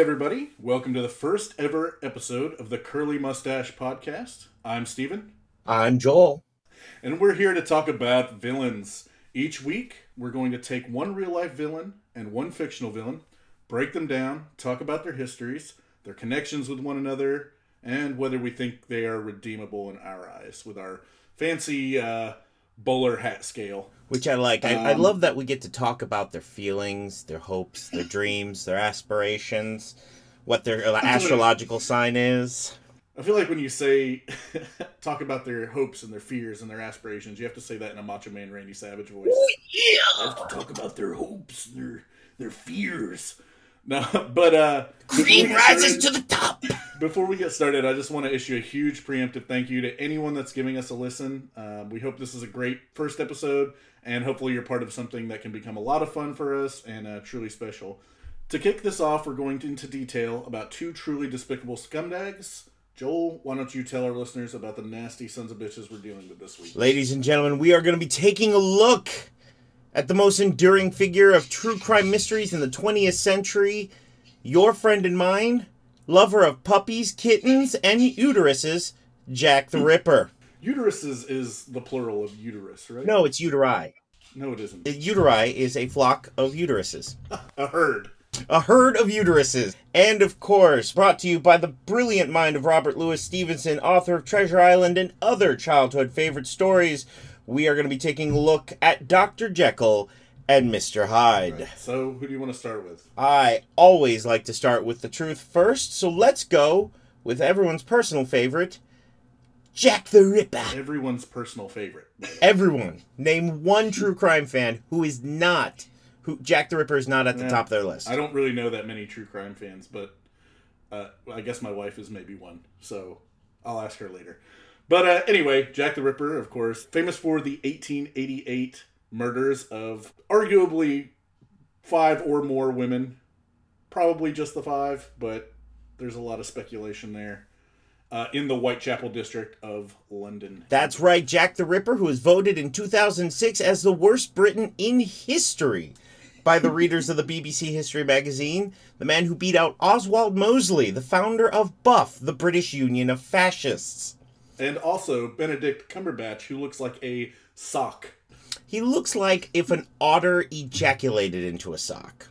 Everybody. Welcome to the first ever episode of the Curly Mustache Podcast. I'm Stephen, I'm Joel. and we're here to talk about villains. Each week, we're going to take one real life villain and one fictional villain, break them down, talk about their histories, their connections with one another, and whether we think they are redeemable in our eyes with our fancy uh, bowler hat scale. Which I like. I, I Um, love that we get to talk about their feelings, their hopes, their dreams, their aspirations, what their uh, astrological sign is. I feel like when you say talk about their hopes and their fears and their aspirations, you have to say that in a Macho Man Randy Savage voice. I have to talk about their hopes, their their fears. No, but uh, before we Green get rises started- to the top. Before we get started, I just want to issue a huge preemptive thank you to anyone that's giving us a listen. Um, we hope this is a great first episode, and hopefully you're part of something that can become a lot of fun for us and uh, truly special. To kick this off, we're going into detail about two truly despicable scumbags. Joel, why don't you tell our listeners about the nasty sons of bitches we're dealing with this week? Ladies and gentlemen, we are going to be taking a look at the most enduring figure of true crime mysteries in the 20th century. Your friend and mine, lover of puppies, kittens, and uteruses, Jack the Ripper. Uterus is, is the plural of uterus, right? No, it's uteri. No, it isn't. Uteri is a flock of uteruses. A herd. A herd of uteruses. And of course, brought to you by the brilliant mind of Robert Louis Stevenson, author of Treasure Island and other childhood favorite stories, we are going to be taking a look at Dr. Jekyll and Mr. Hyde. So, who do you want to start with? I always like to start with the truth first, so let's go with everyone's personal favorite, Jack the Ripper. Everyone's personal favorite. Everyone, name one true crime fan who is not, who Jack the Ripper is not at the Yeah. top of their list. I don't really know that many true crime fans, but uh, I guess my wife is maybe one, so I'll ask her later. But uh, anyway, Jack the Ripper, of course, famous for the 1888 murders of arguably five or more women. Probably just the five, but there's a lot of speculation there. Uh, in the Whitechapel district of London. That's right, Jack the Ripper, who was voted in 2006 as the worst Briton in history by the readers of the BBC History magazine, the man who beat out Oswald Mosley, the founder of Buff, the British Union of Fascists. And also Benedict Cumberbatch, who looks like a sock. He looks like if an otter ejaculated into a sock.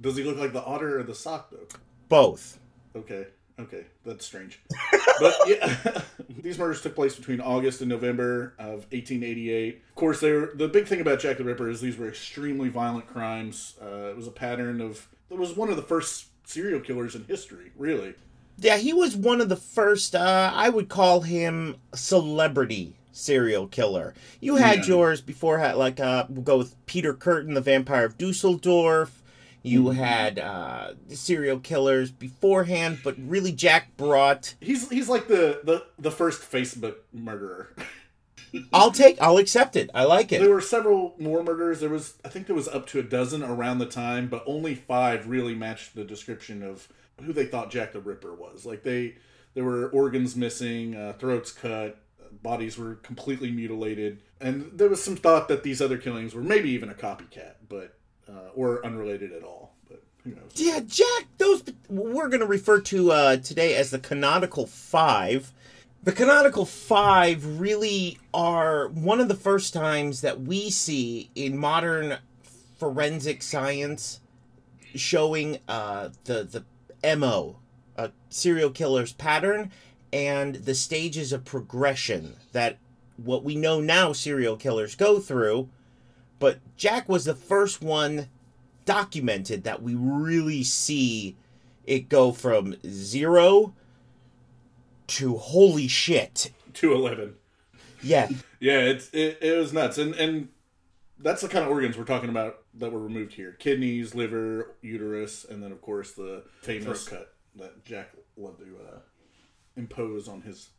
Does he look like the otter or the sock, though? Both. Okay, okay, that's strange. but yeah, these murders took place between August and November of 1888. Of course, they were, the big thing about Jack the Ripper is these were extremely violent crimes. Uh, it was a pattern of. It was one of the first serial killers in history, really. Yeah, he was one of the first, uh, I would call him celebrity serial killer. You had Yeah. yours before, like, uh, we'll go with Peter Kürten, the Vampire of Dusseldorf. You Mm-hmm. had uh, serial killers beforehand, but really Jack brought. He's he's like the the, the first Facebook murderer. I'll take, I'll accept it. I like it. There were several more murders. There was, I think, there was up to a dozen around the time, but only five really matched the description of who they thought Jack the Ripper was. Like they, there were organs missing, uh, throats cut, bodies were completely mutilated, and there was some thought that these other killings were maybe even a copycat, but uh, or unrelated at all. But who knows? Yeah, Jack, those we're going to refer to uh, today as the canonical five. The canonical five really are one of the first times that we see in modern forensic science showing uh, the the mo a serial killer's pattern and the stages of progression that what we know now serial killers go through but jack was the first one documented that we really see it go from zero to holy shit. to 11 Yeah, Yeah, it's it, it was nuts, and and that's the kind of organs we're talking about that were removed here: kidneys, liver, uterus, and then of course the famous cut that Jack loved to uh, impose on his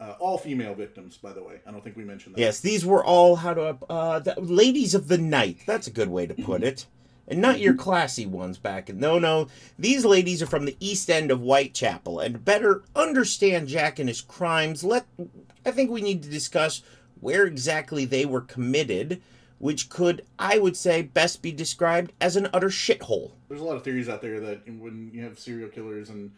uh, all female victims. By the way, I don't think we mentioned that. yes, these were all how to uh, the ladies of the night. That's a good way to put it. And not your classy ones back in. No, no. These ladies are from the east end of Whitechapel. And better understand Jack and his crimes, let I think we need to discuss where exactly they were committed, which could, I would say, best be described as an utter shithole. There's a lot of theories out there that when you have serial killers and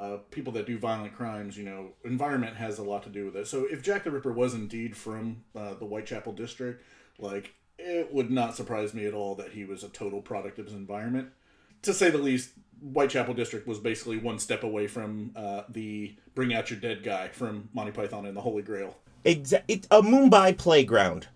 uh, people that do violent crimes, you know, environment has a lot to do with it. So if Jack the Ripper was indeed from uh, the Whitechapel district, like it would not surprise me at all that he was a total product of his environment. To say the least, Whitechapel district was basically one step away from uh, the Bring Out Your Dead guy from Monty Python and the Holy Grail. Exa- it's a Mumbai playground.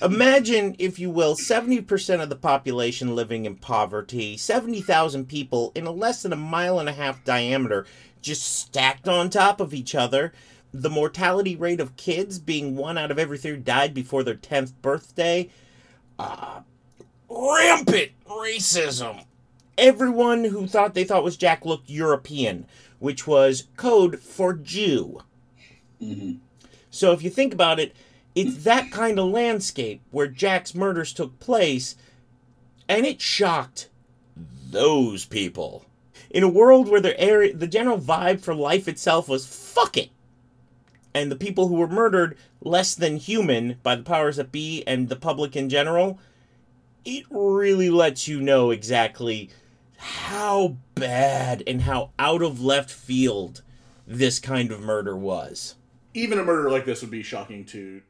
Imagine, if you will, 70% of the population living in poverty, 70,000 people in a less than a mile and a half diameter, just stacked on top of each other. The mortality rate of kids being one out of every three died before their 10th birthday. Uh, rampant racism. Everyone who thought they thought was Jack looked European, which was code for Jew. So if you think about it, it's that kind of landscape where Jack's murders took place, and it shocked those people. In a world where the area, the general vibe for life itself was fuck it, and the people who were murdered less than human by the powers that be and the public in general, it really lets you know exactly how bad and how out of left field this kind of murder was. even a murder like this would be shocking to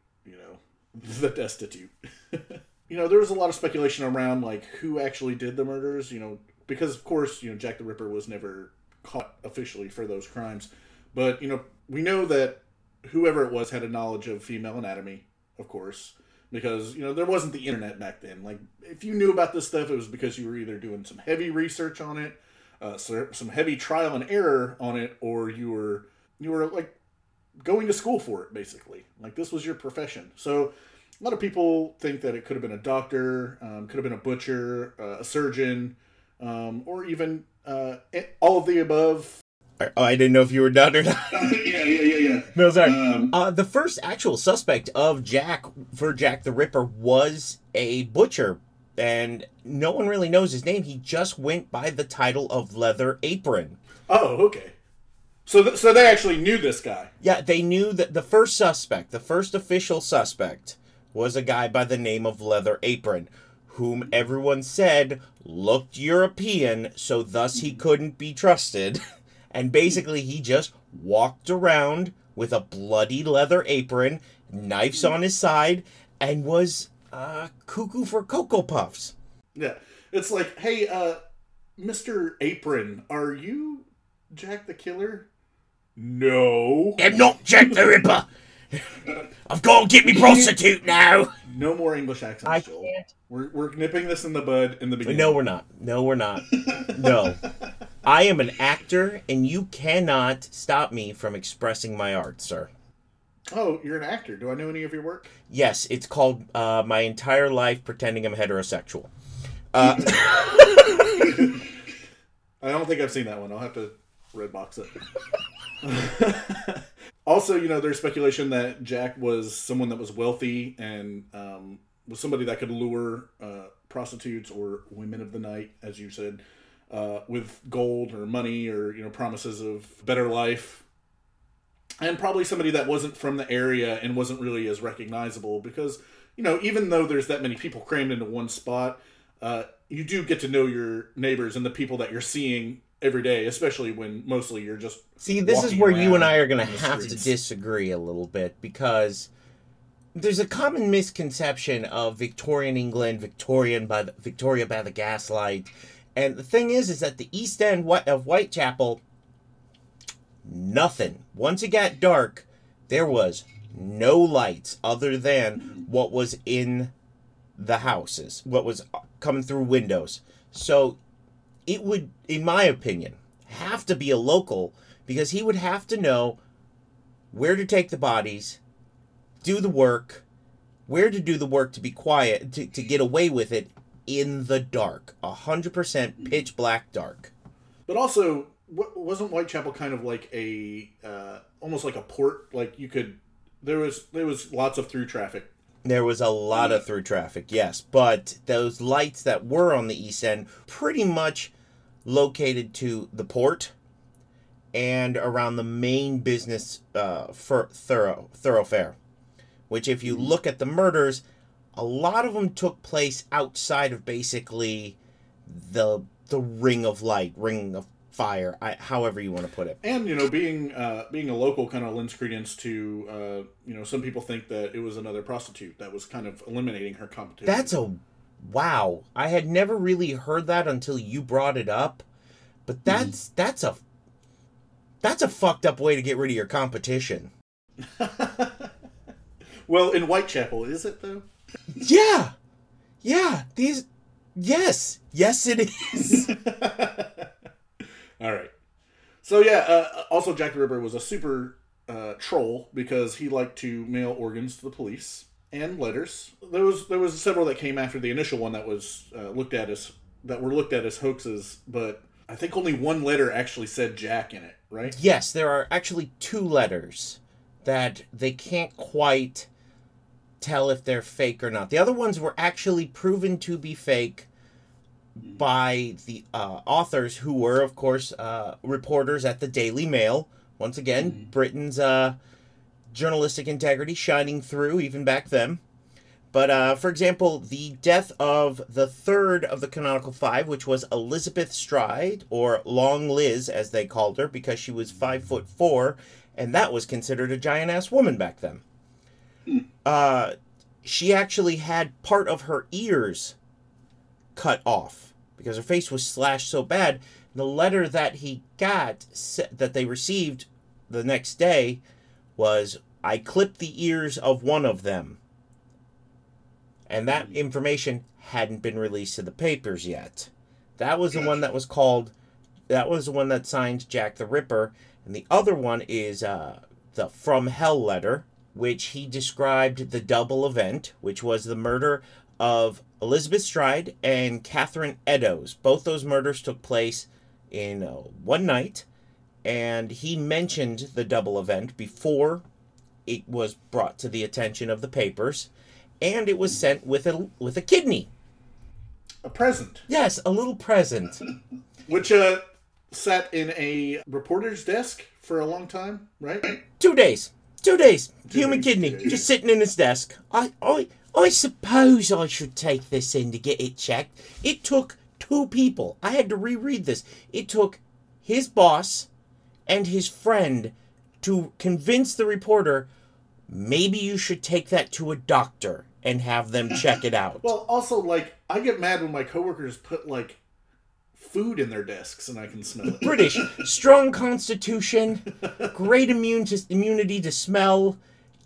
the destitute. You know there was a lot of speculation around like who actually did the murders you know because of course you know jack the ripper was never caught officially for those crimes. But you know we know that whoever it was had a knowledge of female anatomy of course because you know there wasn't the internet back then. Like if you knew about this stuff it was because you were either doing some heavy research on it uh, some heavy trial and error on it or you were you were like going to school for it basically like this was your profession so a lot of people think that it could have been a doctor um, could have been a butcher uh, a surgeon um, or even uh, all of the above Oh, I didn't know if you were done or not. yeah yeah yeah yeah No, sorry. Um, uh, the first actual suspect of Jack for Jack the Ripper was a butcher, and no one really knows his name. He just went by the title of Leather Apron. oh okay so th- so they actually knew this guy Yeah, they knew that the first suspect, the first official suspect, was a guy by the name of Leather Apron, whom everyone said looked European, so thus he couldn't be trusted. And basically, he just walked around with a bloody leather apron, knives on his side, and was uh, cuckoo for Cocoa Puffs. yeah it's like hey uh mr apron are you jack the killer no I'm not Jack the Ripper! I've got to get me prostitute now! no more english accents I Joel. can't We're, we're nipping this in the bud in the beginning No, we're not. No, we're not. No. I am an actor, and you cannot stop me from expressing my art, sir. Oh, you're an actor. Do I know any of your work? Yes, it's called uh, My Entire Life Pretending I'm Heterosexual. Uh, I don't think I've seen that one. I'll have to Redbox it. also, you know, there's speculation that Jack was someone that was wealthy and um, was somebody that could lure uh, prostitutes or women of the night, as you said, uh, with gold or money or you know promises of better life. And probably somebody that wasn't from the area and wasn't really as recognizable because you know even though there's that many people crammed into one spot, uh, you do get to know your neighbors and the people that you're seeing every day, especially when mostly you're just see, this is where you and I are going to have to disagree a little bit because there's a common misconception of Victorian England, Victorian by the, Victoria by the gaslight, and the thing is, is that the East End of Whitechapel, nothing. Once it got dark, there was no lights other than what was in the houses, what was coming through windows. So it would, in my opinion, have to be a local because he would have to know where to take the bodies, do the work, where to do the work to be quiet, to, to get away with it in the dark. A 100% pitch black dark. But also, wasn't Whitechapel kind of like a uh, almost like a port? Like you could there was there was lots of through traffic. There was a lot of through traffic, yes, but those lights that were on the east end pretty much located to the port and around the main business uh, thorough thoroughfare. Which, if you look at the murders, a lot of them took place outside of basically the the ring of light, ring of fire, I, however you want to put it. And you know, being uh, being a local kind of lends credence to uh, you know some people think that it was another prostitute that was kind of eliminating her competition. That's a wow. I had never really heard that until you brought it up. But that's mm. that's a that's a fucked up way to get rid of your competition. well, in Whitechapel, is it though? Yeah. Yeah, these yes. Yes it is. All right. So yeah, uh, also Jack the Ripper was a super uh, troll because he liked to mail organs to the police and letters. There was there was several that came after the initial one that was uh, looked at as that were looked at as hoaxes, but I think only one letter actually said Jack in it, right? Yes, there are actually two letters that they can't quite tell if they're fake or not. The other ones were actually proven to be fake by the uh, authors, who were, of course, uh, reporters at the Daily Mail. Once again, mm-hmm. Britain's uh, journalistic integrity shining through even back then. But uh, for example, the death of the third of the canonical five, which was Elizabeth Stride, or Long Liz as they called her, because she was five foot four, and that was considered a giant ass woman back then. Uh, she actually had part of her ears cut off because her face was slashed so bad. The letter that he got that they received the next day was I clipped the ears of one of them and that information hadn't been released to the papers yet. That was the one that was called. That was the one that signed Jack the Ripper, and the other one is uh, the From Hell letter, which he described the double event, which was the murder of Elizabeth Stride and Catherine Eddowes. Both those murders took place in uh, one night, and he mentioned the double event before it was brought to the attention of the papers and it was sent with a with a kidney. A present. Yes, a little present. Which uh sat in a reporter's desk for a long time, right? Two days. Two days. Two Human days, kidney, days. just sitting in his desk. I I I suppose I should take this in to get it checked. It took two people. I had to reread this. It took his boss and his friend to convince the reporter maybe you should take that to a doctor and have them check it out. Well, also like I get mad when my coworkers put like food in their desks and I can smell it. British strong constitution, great immune to, immunity to smell.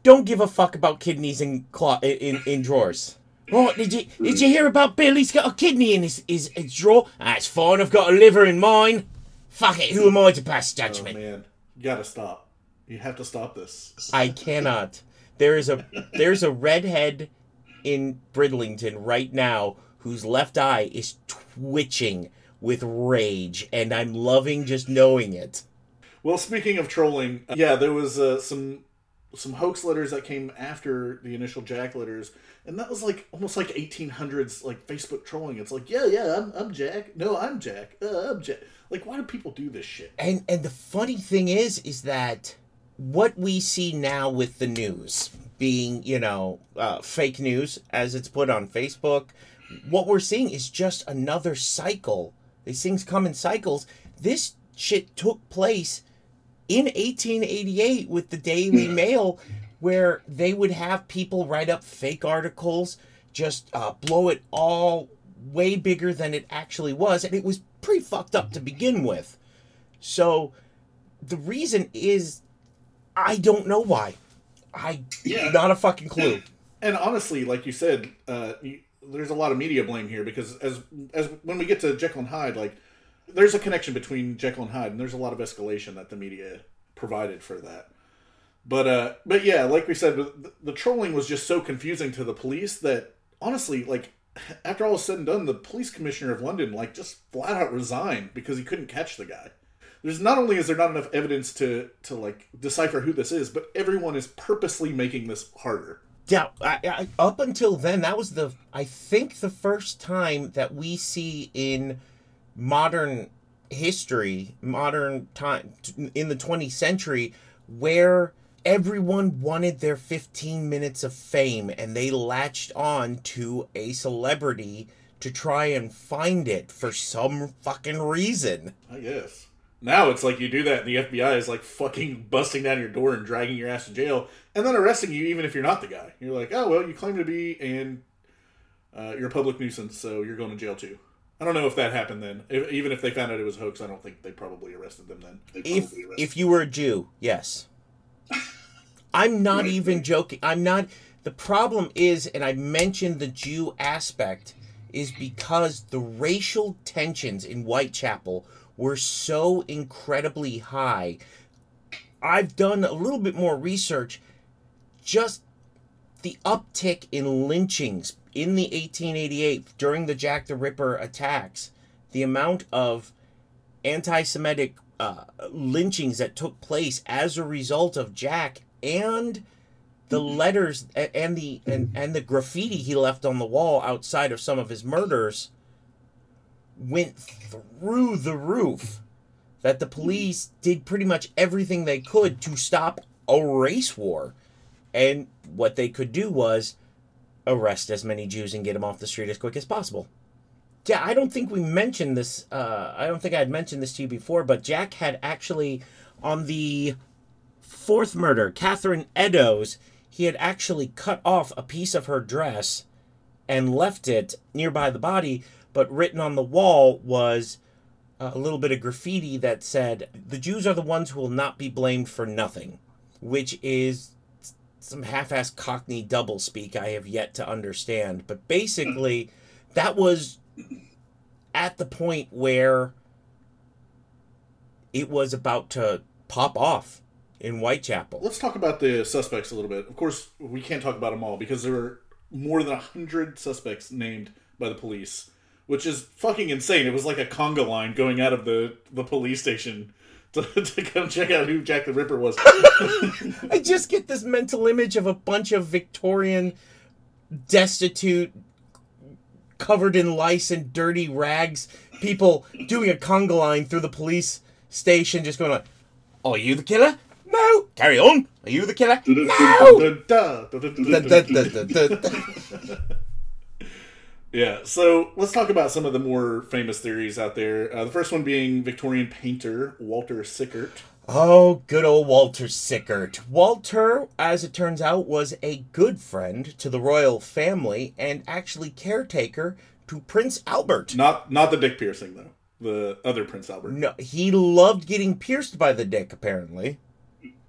Don't give a fuck about kidneys in clo- in, in drawers. Oh, did you did you hear about Billy's got a kidney in his, his, his drawer? That's fine. I've got a liver in mine. Fuck it. Who am I to pass judgment? Oh man, you gotta stop. You have to stop this. I cannot. There is a there's a redhead in Bridlington right now whose left eye is twitching with rage, and I'm loving just knowing it. Well, speaking of trolling, uh, yeah, there was uh, some some hoax letters that came after the initial Jack letters, and that was like almost like 1800s like Facebook trolling. It's like, yeah, yeah, I'm, I'm Jack. No, I'm Jack. Uh, I'm Jack. Like, why do people do this shit? And and the funny thing is, is that what we see now with the news being, you know, uh, fake news as it's put on Facebook. What we're seeing is just another cycle. These things come in cycles. This shit took place in 1888 with the Daily Mail, where they would have people write up fake articles, just uh, blow it all way bigger than it actually was. And it was pretty fucked up to begin with. So the reason is I don't know why. I yeah. not a fucking clue. And honestly, like you said, uh, you, there's a lot of media blame here because as as when we get to Jekyll and Hyde, like there's a connection between Jekyll and Hyde, and there's a lot of escalation that the media provided for that. But uh, but yeah, like we said, the, the trolling was just so confusing to the police that honestly, like after all was said and done, the police commissioner of London like just flat out resigned because he couldn't catch the guy there's not only is there not enough evidence to to like decipher who this is, but everyone is purposely making this harder. Yeah, I, I, up until then, that was the I think the first time that we see in modern history, modern time in the 20th century, where everyone wanted their 15 minutes of fame and they latched on to a celebrity to try and find it for some fucking reason. I guess. Now it's like you do that, and the FBI is like fucking busting down your door and dragging your ass to jail, and then arresting you even if you're not the guy. You're like, oh well, you claim to be, and uh, you're a public nuisance, so you're going to jail too. I don't know if that happened then. If, even if they found out it was a hoax, I don't think they probably arrested them then. If if you were a Jew, yes. I'm not Right, even joking. I'm not. The problem is, and I mentioned the Jew aspect, is because the racial tensions in Whitechapel were so incredibly high. I've done a little bit more research. Just the uptick in lynchings in the 1888 during the Jack the Ripper attacks, the amount of anti-Semitic uh, lynchings that took place as a result of Jack and the letters and the and, and the graffiti he left on the wall outside of some of his murders went through the roof. That the police did pretty much everything they could to stop a race war. And what they could do was arrest as many Jews and get them off the street as quick as possible. Yeah, I don't think we mentioned this. Uh, I don't think I had mentioned this to you before, but Jack had actually, on the fourth murder, Catherine Eddowes, he had actually cut off a piece of her dress and left it nearby the body, but written on the wall was a little bit of graffiti that said, The Jews are the ones who will not be blamed for nothing, which is some half-assed Cockney doublespeak I have yet to understand. But basically, that was at the point where it was about to pop off in Whitechapel. Let's talk about the suspects a little bit. Of course, we can't talk about them all because there were more than a hundred suspects named by the police, which is fucking insane. It was like a conga line going out of the the police station to, to come check out who Jack the Ripper was. I just get this mental image of a bunch of Victorian, destitute, covered in lice and dirty rags people doing a conga line through the police station, just going like, "Oh, are you the killer? No, carry on. Are you the killer? No." Yeah, so let's talk about some of the more famous theories out there. Uh, the first one being Victorian painter Walter Sickert. Oh, good old Walter Sickert. Walter, as it turns out, was a good friend to the royal family and actually caretaker to Prince Albert. Not not the dick piercing though. The other Prince Albert. No, he loved getting pierced by the dick apparently,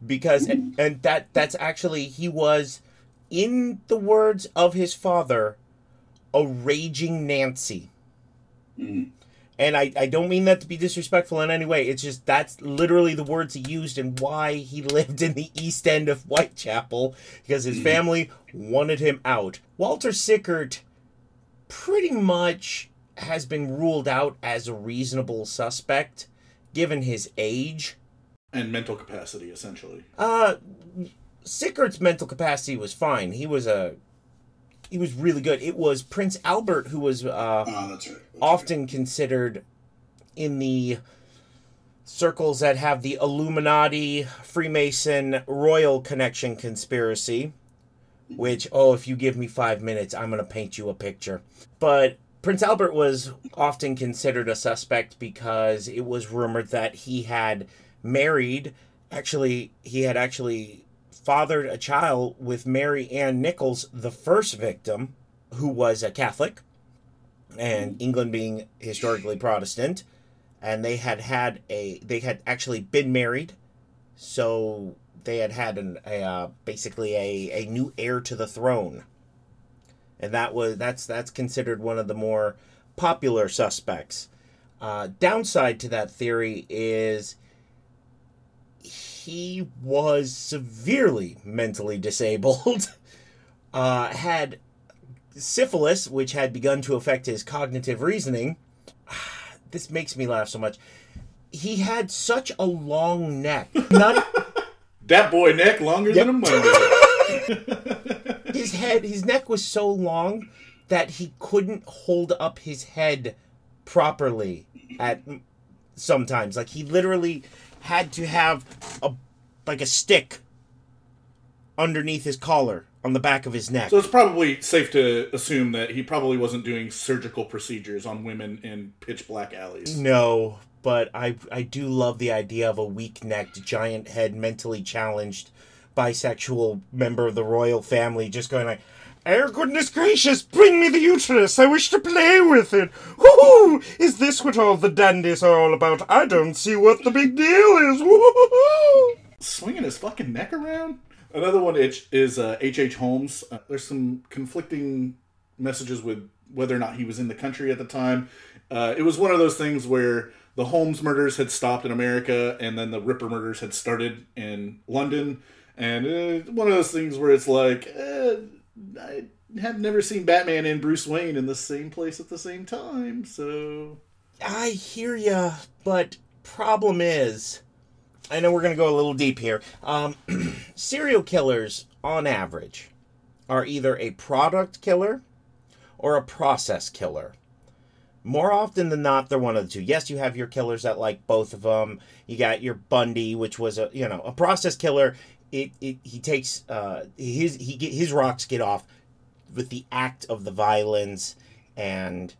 because and, and that that's actually he was, in the words of his father, a raging Nancy. And I, I don't mean that to be disrespectful in any way. It's just that's literally the words he used and why he lived in the east end of Whitechapel because his family wanted him out. Walter Sickert pretty much has been ruled out as a reasonable suspect given his age. And mental capacity, essentially. Uh Sickert's mental capacity was fine. He was a he was really good. It was Prince Albert who was uh Ah, that's right. That's often considered in the circles that have the Illuminati, Freemason, royal connection conspiracy. Which, oh, if you give me five minutes, I'm going to paint you a picture. But Prince Albert was often considered a suspect because it was rumored that he had married, actually, he had actually fathered a child with Mary Ann Nichols, the first victim, who was a Catholic and England being historically Protestant, and they had had a they had actually been married, so they had had an a, uh, basically a, a new heir to the throne, and that was that's that's considered one of the more popular suspects. Uh, downside to that theory is he was severely mentally disabled, uh, had syphilis, which had begun to affect his cognitive reasoning. This makes me laugh so much. He had such a long neck. Not That boy neck longer than a Monday. his head, his neck was so long that he couldn't hold up his head properly at sometimes. Like he literally had to have a like a stick underneath his collar on the back of his neck. So it's probably safe to assume that he probably wasn't doing surgical procedures on women in pitch black alleys. No, but I I do love the idea of a weak-necked, giant-head, mentally challenged, bisexual member of the royal family just going like, "Oh goodness gracious, bring me the uterus! I wish to play with it. Woohoo! Is this what all the dandies are all about? I don't see what the big deal is. Woohoo!" Swinging his fucking neck around. Another one is is uh, H. H. Holmes. Uh, there's some conflicting messages with whether or not he was in the country at the time. Uh, it was one of those things where the Holmes murders had stopped in America, and then the Ripper murders had started in London. And uh, one of those things where it's like, uh, I have never seen Batman and Bruce Wayne in the same place at the same time, so I hear ya, but problem is, I know we're gonna go a little deep here. Um, serial killers, on average, are either a product killer or a process killer. More often than not, they're one of the two. Yes, you have your killers that like both of them. You got your Bundy, which was a you know a process killer. It, it he takes uh, his he get, his rocks get off with the act of the violence and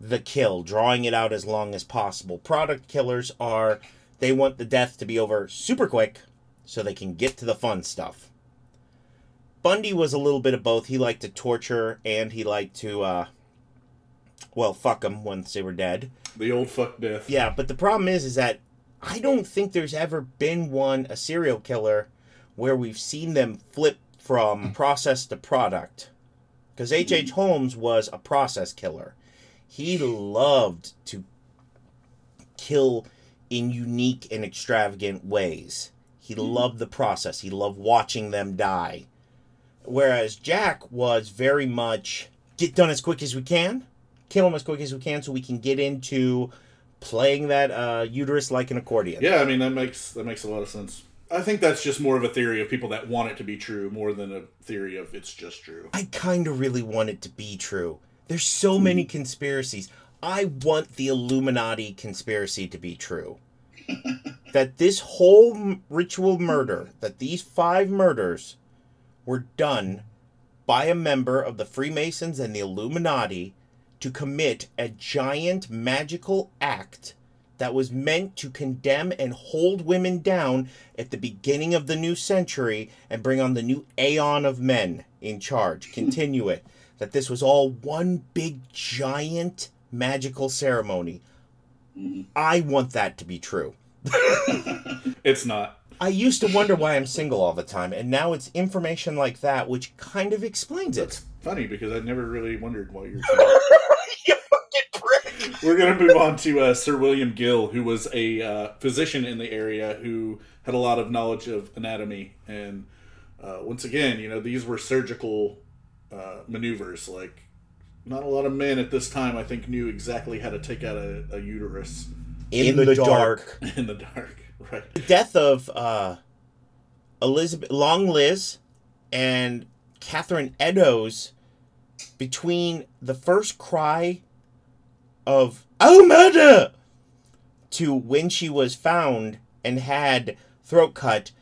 the kill, drawing it out as long as possible. Product killers are they want the death to be over super quick so they can get to the fun stuff. Bundy was a little bit of both. He liked to torture and he liked to, uh, well, fuck them once they were dead. the old fuck death. Yeah, but the problem is, is that I don't think there's ever been one a serial killer where we've seen them flip from hmm. process to product. Because H. H. Hmm. Holmes was a process killer. He loved to kill in unique and extravagant ways. He hmm. loved the process. He loved watching them die. Whereas Jack was very much get done as quick as we can, kill him as quick as we can, so we can get into playing that uh, uterus like an accordion. Yeah, I mean that makes that makes a lot of sense. I think that's just more of a theory of people that want it to be true more than a theory of it's just true. I kind of really want it to be true. There's so many conspiracies. I want the Illuminati conspiracy to be true. that this whole ritual murder, that these five murders were done by a member of the Freemasons and the Illuminati to commit a giant magical act that was meant to condemn and hold women down at the beginning of the new century and bring on the new aeon of men in charge. Continue it. That this was all one big giant magical ceremony. Mm-hmm. I want that to be true. It's not. I used to wonder why I'm single all the time, and now it's information like that which kind of explains it. It's funny because I never really wondered why you're. you fucking prick! We're gonna move on to uh, Sir William Gull, who was a uh, physician in the area who had a lot of knowledge of anatomy, and uh, once again, you know, these were surgical uh, maneuvers. Like, not a lot of men at this time, I think, knew exactly how to take out a, a uterus In, the, dark. in the dark. Right. The death of uh, Elizabeth Long Liz and Catherine Eddowes between the first cry of "Oh murder!" to when she was found and had throat cut,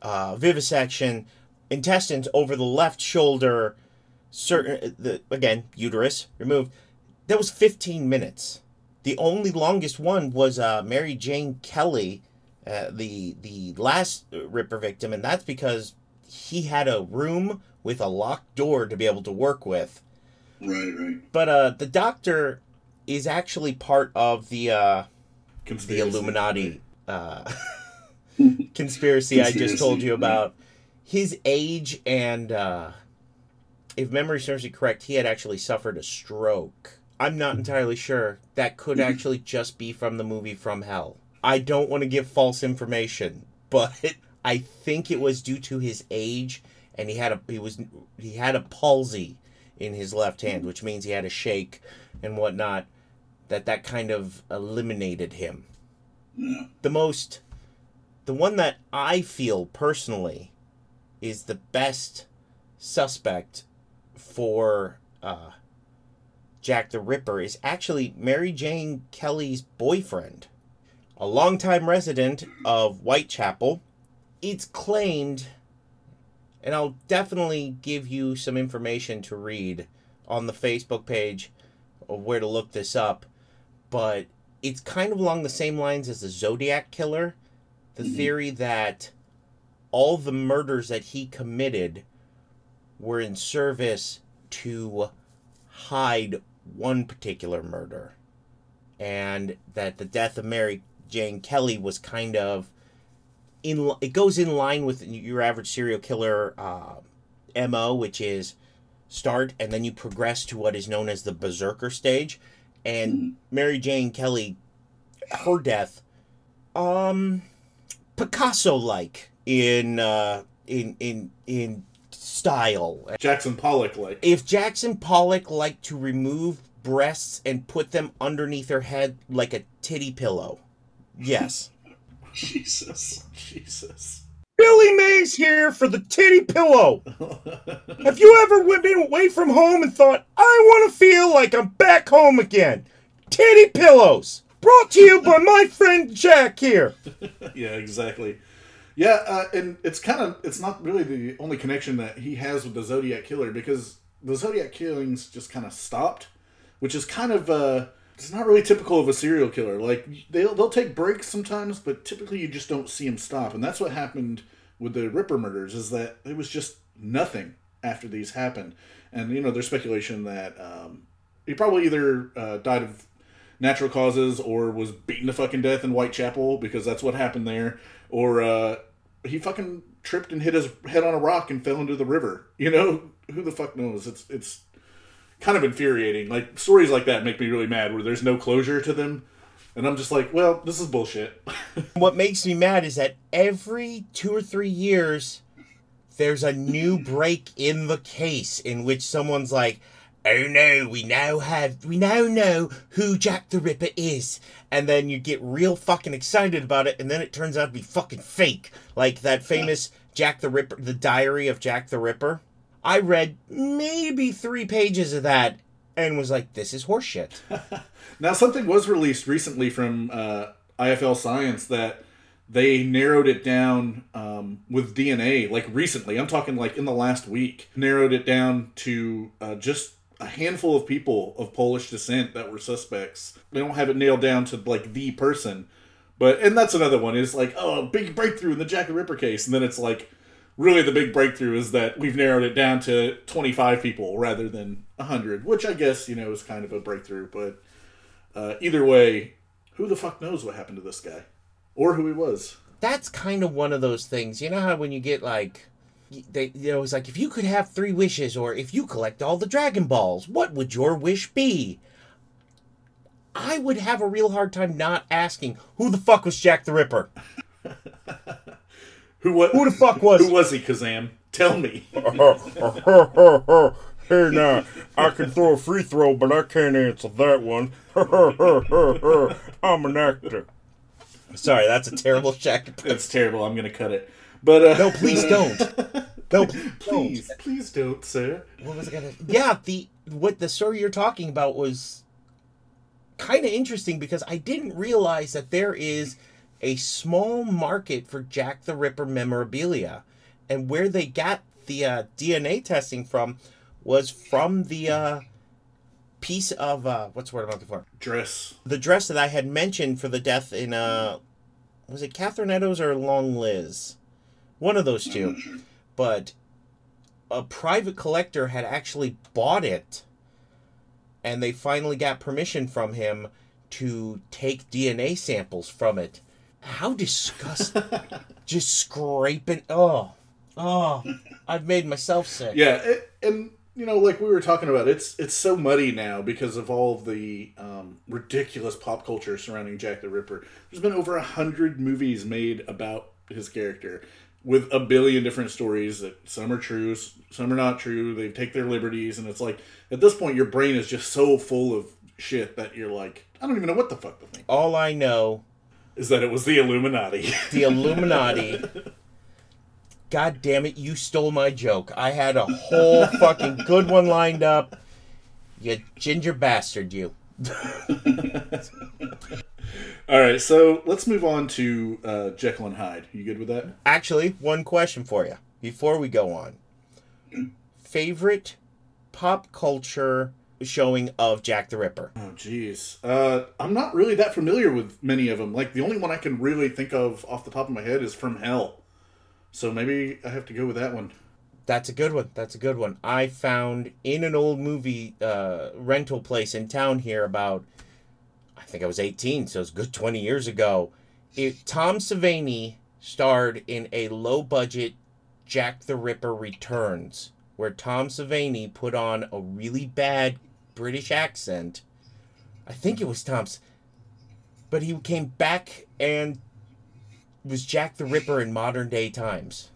uh, vivisection, intestines over the left shoulder, certain the again uterus removed. That was 15 minutes. The only longest one was uh, Mary Jane Kelly, uh, the the last Ripper victim, and that's because he had a room with a locked door to be able to work with. Right, right. But uh, the doctor is actually part of the uh, the Illuminati uh, conspiracy I just told you Conspiracy, about. His age and, uh, if memory serves me correct, he had actually suffered a stroke. I'm not entirely sure. That could actually just be from the movie From Hell. I don't want to give false information, but I think it was due to his age, and he had a he was he had a palsy in his left hand, which means he had a shake and whatnot. That that kind of eliminated him the most the one that I feel personally is the best suspect for uh, Jack the Ripper is actually Mary Jane Kelly's boyfriend, a longtime resident of Whitechapel. It's claimed, and I'll definitely give you some information to read on the Facebook page of where to look this up. But it's kind of along the same lines as the Zodiac Killer. The mm-hmm. theory that all the murders that he committed were in service to hide one particular murder. And that the death of Mary Jane Kelly was kind of in it goes in line with your average serial killer uh, mo which is start and then you progress to what is known as the berserker stage. And mary jane kelly her death um picasso like in uh in in in style. Jackson Pollock, like if jackson pollock liked to remove breasts and put them underneath her head like a titty pillow yes Jesus. Jesus. Billy Mays here for the titty pillow. Have you ever been away from home and thought, I want to feel like I'm back home again? Titty pillows. Brought to you by my friend Jack here. yeah, exactly. Yeah, uh, and it's kind of it's not really the only connection that he has with the Zodiac killer because the Zodiac killings just kind of stopped, which is kind of uh, it's not really typical of a serial killer. Like they'll they'll take breaks sometimes, but typically you just don't see them stop, and that's what happened with the Ripper murders. Is that it was just nothing after these happened, and you know there's speculation that um, he probably either uh, died of natural causes or was beaten to fucking death in Whitechapel because that's what happened there, or uh, he fucking tripped and hit his head on a rock and fell into the river. You know, who the fuck knows? It's it's kind of infuriating. Like stories like that make me really mad where there's no closure to them. And I'm just like, well, this is bullshit. What makes me mad is that every two or three years, there's a new break in the case in which someone's like, "Oh no, we now have, we now know who Jack the Ripper is," and then you get real fucking excited about it, and then it turns out to be fucking fake, like that famous Jack the Ripper, the Diary of Jack the Ripper. I read maybe three pages of that and was like, "This is horseshit." now, something was released recently from uh, IFL Science that they narrowed it down um, with DNA, like recently. I'm talking like in the last week. Narrowed it down to uh, just a handful of people of Polish descent that were suspects. They don't have it nailed down to like the person. But, and that's another one is like, oh, big breakthrough in the Jack the Ripper case. And then it's like, really the big breakthrough is that we've narrowed it down to 25 people rather than 100 which i guess you know is kind of a breakthrough but uh, either way who the fuck knows what happened to this guy or who he was that's kind of one of those things. You know how when you get like, they, you know, it's like if you could have three wishes, or if you collect all the Dragon Balls, what would your wish be? I would have a real hard time not asking who the fuck was Jack the Ripper. who what Who the fuck was? who was he Kazaam tell me hey now, I can throw a free throw, but I can't answer that one. I'm an actor. Sorry, that's a terrible Jack. that's terrible i'm gonna cut it but uh No, please don't. No, please, please please don't sir don't. What was I gonna? Yeah, the what the story you're talking about was kind of interesting because I didn't realize that there is a small market for Jack the Ripper memorabilia, and where they got the uh, DNA testing from was from the uh, piece of uh, what's the word I'm looking for? dress The dress that I had mentioned for the death in uh, was it Catherine Eddowes or Long Liz? One of those two sure. but a private collector had actually bought it and they finally got permission from him to take DNA samples from it. How disgusting. Just scraping. Oh. Oh. I've made myself sick. Yeah, it, and you know, like we were talking about, it's it's so muddy now because of all of the um, ridiculous pop culture surrounding Jack the Ripper. There's been over a hundred movies made about his character, with a billion different stories that some are true, some are not true. They take their liberties, and it's like at this point, your brain is just so full of shit that you're like, I don't even know what the fuck to think. All I know, Is that it was the Illuminati? the Illuminati. God damn it, you stole my joke. I had a whole fucking good one lined up. You ginger bastard, you. all right, so let's move on to uh, Jekyll and Hyde. You good with that? Actually, one question for you. before we go on. Favorite pop culture showing of Jack the Ripper? Oh, jeez. Uh, I'm not really that familiar with many of them. Like, the only one I can really think of off the top of my head is From Hell. So maybe I have to go with that one. That's a good one. That's a good one. I found in an old movie uh, rental place in town here about, I think I was 18, so it's a good 20 years ago. It, Tom Savini starred in a low budget Jack the Ripper Returns, where Tom Savini put on a really bad British accent. I think it was Tom's, but he came back and was Jack the Ripper in modern day times.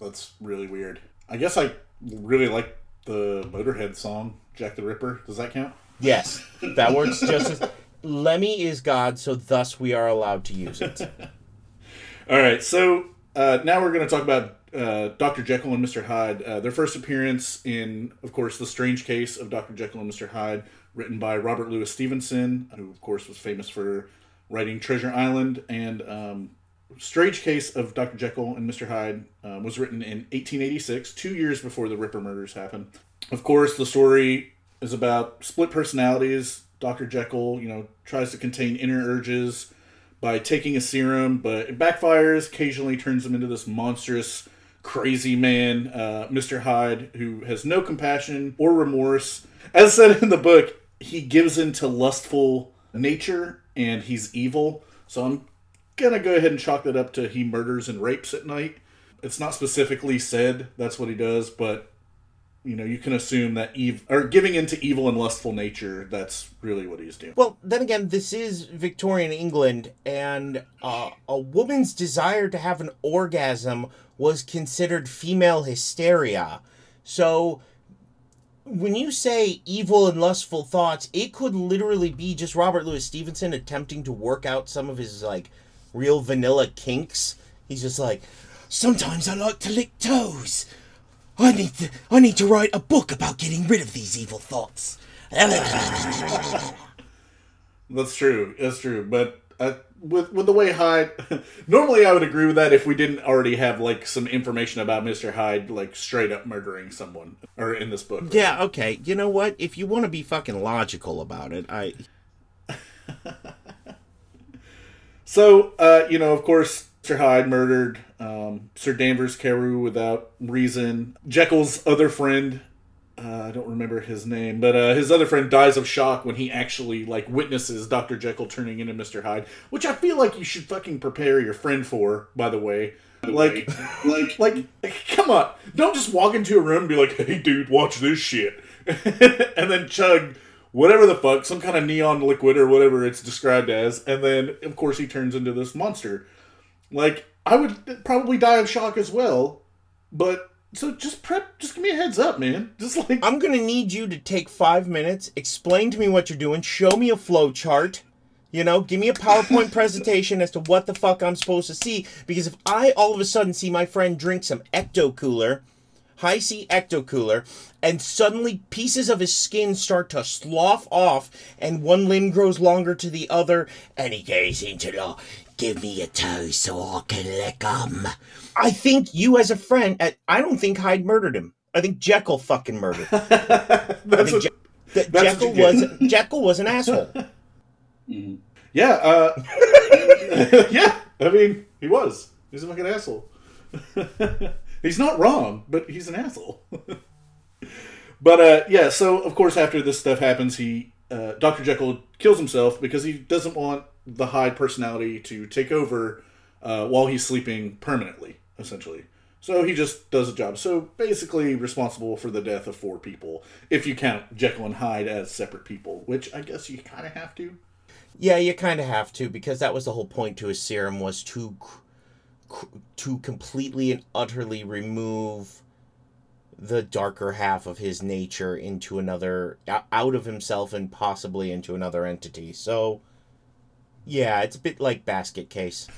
That's really weird. I guess I really like the Motorhead song, Jack the Ripper. Does that count? Yes, that works just as. Lemmy is God, so thus we are allowed to use it. All right, so uh, now we're going to talk about uh, Dr. Jekyll and Mr. Hyde. Uh, their first appearance in, of course, The Strange Case of Dr. Jekyll and Mr. Hyde, written by Robert Louis Stevenson, who, of course, was famous for writing Treasure Island. And um, Strange Case of Dr. Jekyll and Mr. Hyde um, was written in 1886, two years before the Ripper murders happened. Of course, the story is about split personalities. Dr. Jekyll, you know, tries to contain inner urges by taking a serum, but it backfires, occasionally turns him into this monstrous, crazy man, uh, Mr. Hyde, who has no compassion or remorse. As said in the book, he gives into lustful nature and he's evil. So I'm gonna go ahead and chalk that up to he murders and rapes at night. It's not specifically said that's what he does, but you know, you can assume that Eve or giving into evil and lustful nature, that's really what he's doing. Well, then again, this is Victorian England, and uh, a woman's desire to have an orgasm was considered female hysteria. So, when you say evil and lustful thoughts, it could literally be just Robert Louis Stevenson attempting to work out some of his, like, real vanilla kinks. He's just like, sometimes I like to lick toes. I need to, I need to write a book about getting rid of these evil thoughts. That's true. That's true. But uh, with with the way Hyde, normally I would agree with that if we didn't already have like some information about Mister Hyde, like straight up murdering someone, or in this book. Yeah, okay. You know what? If you want to be fucking logical about it, I So, uh, you know, of course, Mr. Hyde murdered um, Sir Danvers Carew without reason. Jekyll's other friend, uh, I don't remember his name, but uh, his other friend dies of shock when he actually like witnesses Dr. Jekyll turning into Mr. Hyde, which I feel like you should fucking prepare your friend for. By the way, like, like, like, come on, don't just walk into a room and be like, "Hey, dude, watch this shit," and then chug whatever the fuck, some kind of neon liquid or whatever it's described as, and then of course he turns into this monster. Like, I would probably die of shock as well, but so just prep, just give me a heads up, man. Just like I'm gonna need you to take five minutes, explain to me what you're doing, show me a flow chart. You know, give me a PowerPoint presentation as to what the fuck I'm supposed to see. Because if I all of a sudden see my friend drink some Ecto Cooler, Hi-C Ecto Cooler, and suddenly pieces of his skin start to slough off, and one limb grows longer to the other, and he goes into the give me your toes so I can lick 'em. I think you, as a friend, I I don't think Hyde murdered him. I think Jekyll fucking murdered. him. That's what, Je- that that's Jekyll what was. Jekyll was an asshole. yeah, uh, yeah. I mean, he was. He's a fucking asshole. he's not wrong, but he's an asshole. but uh, yeah, so of course after this stuff happens, he uh, Dr. Jekyll kills himself because he doesn't want the Hyde personality to take over uh, while he's sleeping permanently, essentially. So he just does a job. So basically responsible for the death of four people, if you count Jekyll and Hyde as separate people, which I guess you kind of have to. Yeah, you kind of have to because that was the whole point to his serum was to to completely and utterly remove the darker half of his nature into another out of himself and possibly into another entity. So yeah, it's a bit like basket case.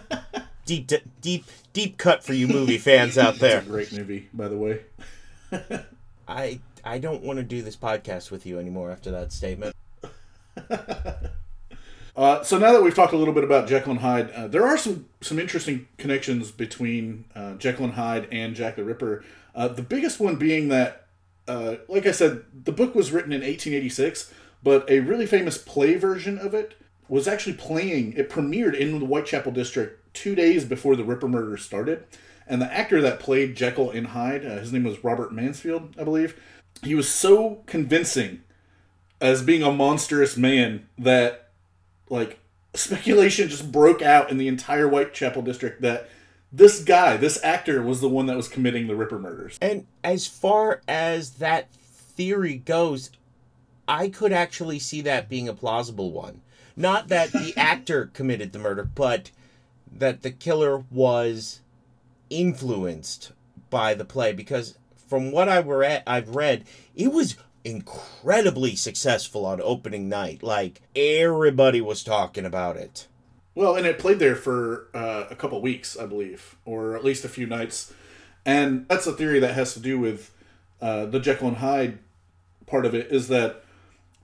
deep d- deep deep cut for you movie fans out there. Great movie, by the way. I I don't want to do this podcast with you anymore after that statement. Uh, so now that we've talked a little bit about Jekyll and Hyde, uh, there are some some interesting connections between uh, Jekyll and Hyde and Jack the Ripper. Uh, the biggest one being that, uh, like I said, the book was written in 1886, but a really famous play version of it was actually playing. It premiered in the Whitechapel district two days before the Ripper murders started, and the actor that played Jekyll and Hyde, uh, his name was Robert Mansfield, I believe. He was so convincing as being a monstrous man that like speculation just broke out in the entire Whitechapel district that this guy, this actor, was the one that was committing the Ripper murders. And as far as that theory goes, I could actually see that being a plausible one. Not that the actor committed the murder, but that the killer was influenced by the play because from what I were at, I've read, it was incredibly successful on opening night. Like everybody was talking about it. Well, and it played there for uh, a couple weeks, I believe, or at least a few nights. And that's a theory that has to do with uh, the Jekyll and Hyde part of it is that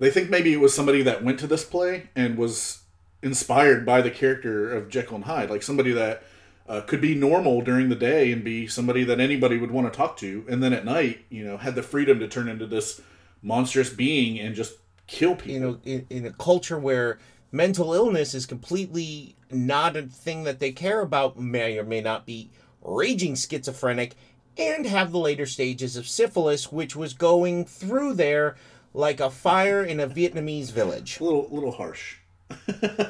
they think maybe it was somebody that went to this play and was inspired by the character of Jekyll and Hyde, like somebody that uh, could be normal during the day and be somebody that anybody would want to talk to, and then at night, you know, had the freedom to turn into this monstrous being and just kill people. You know, in, in a culture where mental illness is completely not a thing that they care about, may or may not be raging schizophrenic, and have the later stages of syphilis, which was going through there like a fire in a Vietnamese village. a little, little harsh.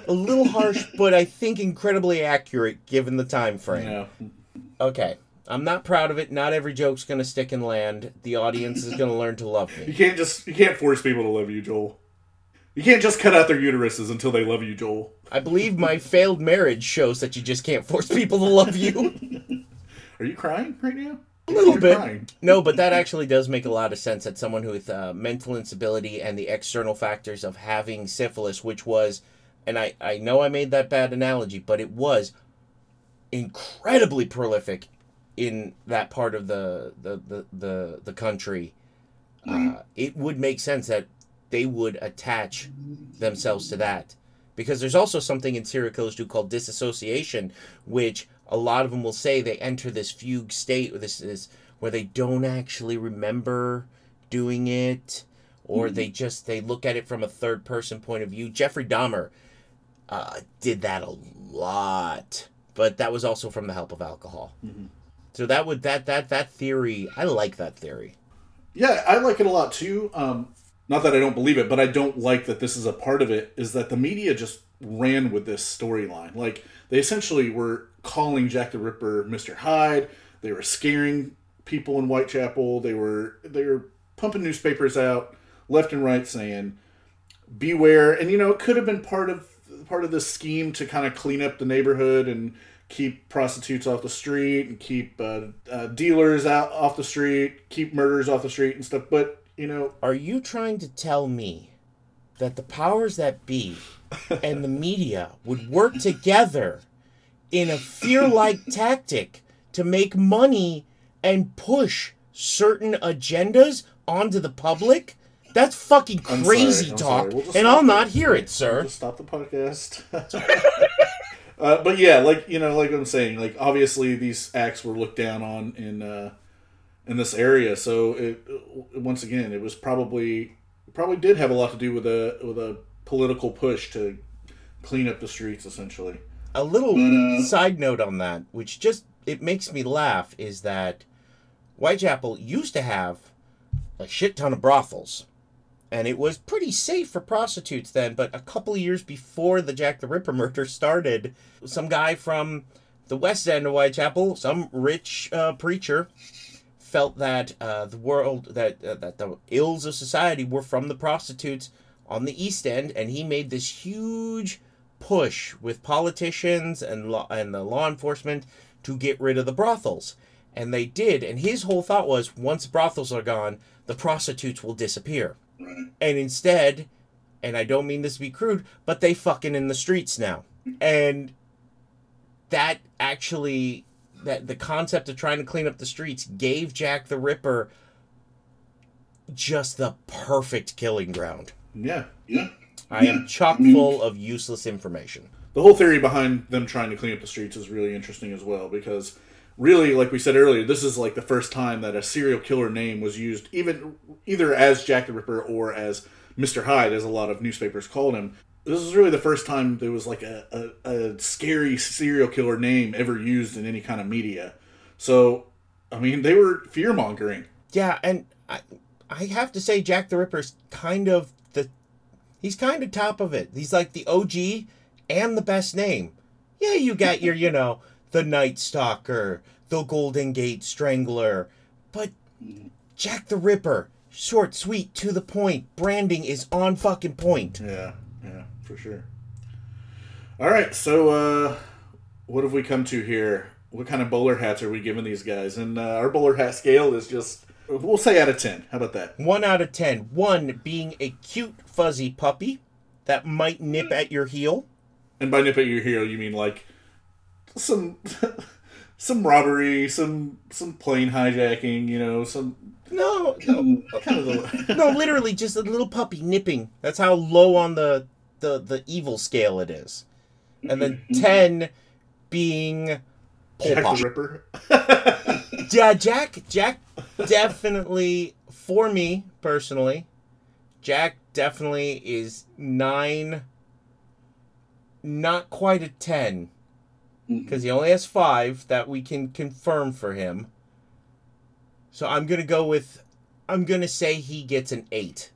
A little harsh, but I think incredibly accurate given the time frame. Yeah. Okay. I'm not proud of it. Not every joke's going to stick and land. The audience is going to learn to love You me. can't just you can't force people to love you, Joel. You can't just cut out their uteruses until they love you, Joel. I believe my failed marriage shows that you just can't force people to love you. Are you crying right now? A little You're bit. crying. No, but that actually does make a lot of sense that someone with uh, mental instability and the external factors of having syphilis, which was, and I, I know I made that bad analogy, but it was incredibly prolific in that part of the the the the, the country. Uh, it would make sense that they would attach themselves to that because there's also something in serial killers do called disassociation, which a lot of them will say they enter this fugue state, or this is where they don't actually remember doing it, or they just they look at it from a third person point of view. Jeffrey Dahmer uh, did that a lot, but that was also from the help of alcohol. So that would that that that theory, I like that theory. Yeah, I like it a lot too. Um, not that I don't believe it, but I don't like that this is a part of it. Is that the media just ran with this storyline? Like they essentially were calling Jack the Ripper Mister Hyde. They were scaring people in Whitechapel. They were they were pumping newspapers out left and right saying beware. And you know it could have been part of part of this scheme to kind of clean up the neighborhood and keep prostitutes off the street and keep uh, uh, dealers out off the street, keep murders off the street and stuff. But you know, Are you trying to tell me that the powers that be and the media would work together in a fear like tactic to make money and push certain agendas onto the public? That's fucking crazy sorry, talk. We'll and I'll not hear it, sir. just stop the podcast. uh, but yeah, like you know, like I'm saying, like obviously these acts were looked down on in uh, in this area. So it once again, it was probably probably did have a lot to do with a with a political push to clean up the streets, essentially. A little side note on that, which just it makes me laugh, is that Whitechapel used to have a shit ton of brothels. And it was pretty safe for prostitutes then, but a couple of years before the Jack the Ripper murder started, some guy from the west end of Whitechapel, some rich uh, preacher, felt that uh, the world that uh, that the ills of society were from the prostitutes on the east end, and he made this huge push with politicians and law and the law enforcement to get rid of the brothels, and they did. And his whole thought was, once brothels are gone, the prostitutes will disappear, and instead, and I don't mean this to be crude, but they fucking in the streets now, and that actually that the concept of trying to clean up the streets gave Jack the Ripper just the perfect killing ground. Yeah, Yeah. I am chock full of useless information. the whole theory behind them trying to clean up the streets is really interesting as well because really like we said earlier this is like the first time that a serial killer name was used even either as jack the ripper or as mr hyde as a lot of newspapers called him this is really the first time there was like a, a, a scary serial killer name ever used in any kind of media so i mean they were fear mongering Yeah, and I, I have to say, Jack the Ripper's kind of. He's kind of top of it. He's like the OG and the best name. Yeah, you got your, you know, the Night Stalker, the Golden Gate Strangler, but Jack the Ripper, short, sweet, to the point. Branding is on fucking point. Yeah, yeah, for sure. All right, so uh, what have we come to here? What kind of bowler hats are we giving these guys? And uh, our bowler hat scale is just, we'll say out of 10. How about that? One out of ten. One being a cute, fuzzy puppy that might nip at your heel. And by nip at your heel, you mean like some some robbery, some some plane hijacking, you know, some No, no, kind of the, no, literally just a little puppy nipping. That's how low on the the the evil scale it is. And then ten being Pol Jack Pot. the Ripper. Yeah, Jack. Jack definitely for me personally. Jack definitely is nine. Not quite a ten, mm-hmm. because he only has five that we can confirm for him. So I'm gonna go with. I'm gonna say he gets an eight.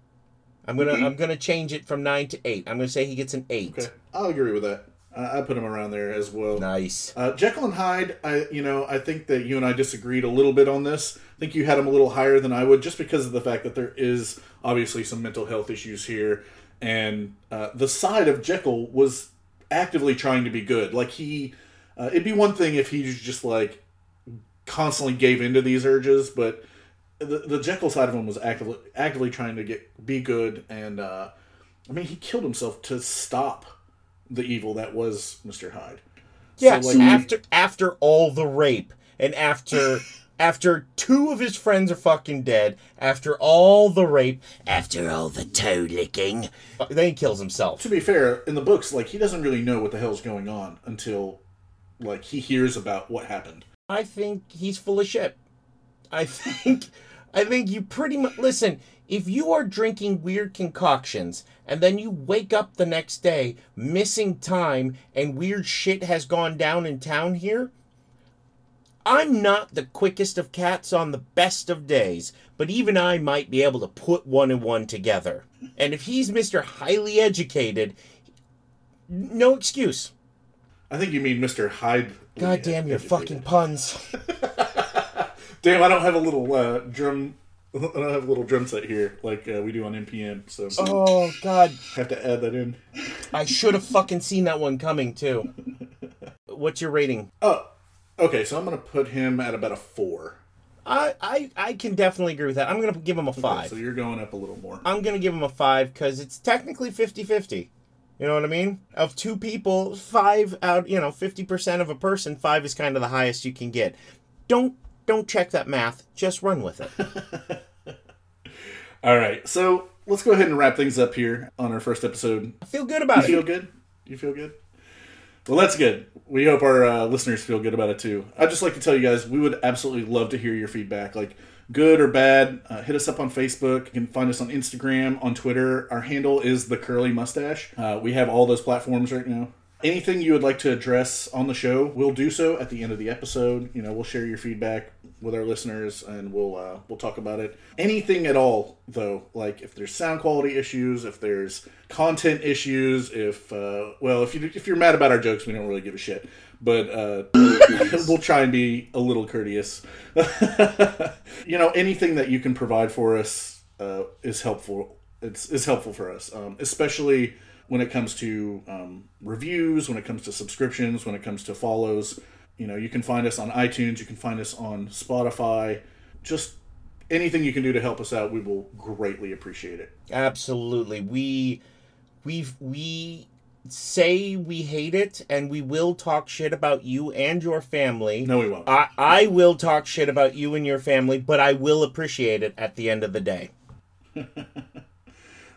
I'm gonna mm-hmm. I'm gonna change it from nine to eight. I'm gonna say he gets an eight. Okay, I'll agree with that. I, I put him around there as well. Nice. Uh, Jekyll and Hyde, I you know I think that you and I disagreed a little bit on this. I think you had him a little higher than I would, just because of the fact that there is obviously some mental health issues here, and uh, the side of Jekyll was actively trying to be good. Like he, uh, it'd be one thing if he just like constantly gave into these urges, but the, the Jekyll side of him was actively actively trying to get be good, and uh, I mean he killed himself to stop the evil that was Mister Hyde. Yes, So, like, after after all the rape and after after two of his friends are fucking dead, after all the rape, after all the toe licking, uh, then he kills himself. to be fair, in the books, like he doesn't really know what the hell's going on until like he hears about what happened. I think he's full of shit. I think I think you pretty much listen, if you are drinking weird concoctions and then you wake up the next day missing time and weird shit has gone down in town here, I'm not the quickest of cats on the best of days, but even I might be able to put one and one together. And if he's Mr. Highly Educated, no excuse. I think you mean Mister Hyde. God damn your fucking puns. Damn, I don't have a little uh, drum. I don't have a little drum set here like uh, we do on MPM, so Oh god. have to add that in. I should have fucking seen that one coming too. What's your rating? Oh, okay. So I'm gonna put him at about a four. I I, I can definitely agree with that. I'm gonna give him a five. So you're going up a little more. I'm gonna give him a five because it's technically 50-50. You know what I mean? Of two people, five out. You know, fifty percent of a person, five is kind of the highest you can get. Don't don't check that math. Just run with it. All right. So let's go ahead and wrap things up here on our first episode I feel good about it. You feel good? You feel good? Well, that's good. We hope our uh, listeners feel good about it too. I'd just like to tell you guys, we would absolutely love to hear your feedback, like good or bad. Uh, hit us up on Facebook. You can find us on Instagram, on Twitter. Our handle is the Curly Mustache. Uh, we have all those platforms right now. Anything you would like to address on the show, we'll do so at the end of the episode. You know, we'll share your feedback with our listeners, and we'll uh, we'll talk about it. Anything at all, though, like if there's sound quality issues, if there's content issues, if uh, well, if you if you're mad about our jokes, we don't really give a shit. But uh, we'll try and be a little courteous. you know, anything that you can provide for us uh, is helpful. It's is helpful for us, um, especially when it comes to um, reviews, when it comes to subscriptions, when it comes to follows. You know, you can find us on iTunes, you can find us on Spotify. Just anything you can do to help us out, we will greatly appreciate it. Absolutely. We we we say we hate it and we will talk shit about you and your family. No, we won't. I I will talk shit about you and your family, but I will appreciate it at the end of the day.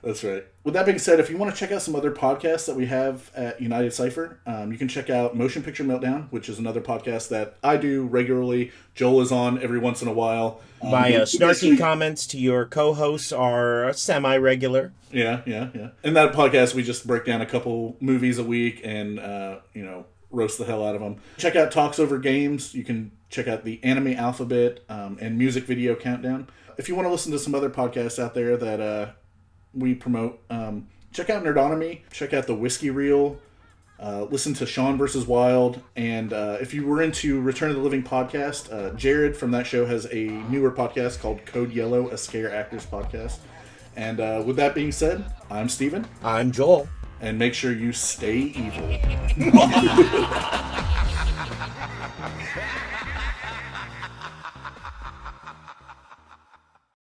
That's right. With that being said, if you want to check out some other podcasts that we have at United Cipher, um, you can check out Motion Picture Meltdown, which is another podcast that I do regularly. Joel is on every once in a while. My uh, snarky comments to your co-hosts are semi-regular. Yeah, yeah, yeah. In that podcast, we just break down a couple movies a week and, uh, you know, roast the hell out of them. Check out Talks Over Games. You can check out the Anime Alphabet um, and Music Video Countdown. If you want to listen to some other podcasts out there that uh, we promote, um, check out Nerdonomy. Check out the Whiskey Reel. Uh, listen to Sean versus Wild, and uh, if you were into Return of the Living podcast, uh, Jared from that show has a newer podcast called Code Yellow, a scare actors podcast. And uh, with that being said, I'm Stephen, I'm Joel. and make sure you stay evil.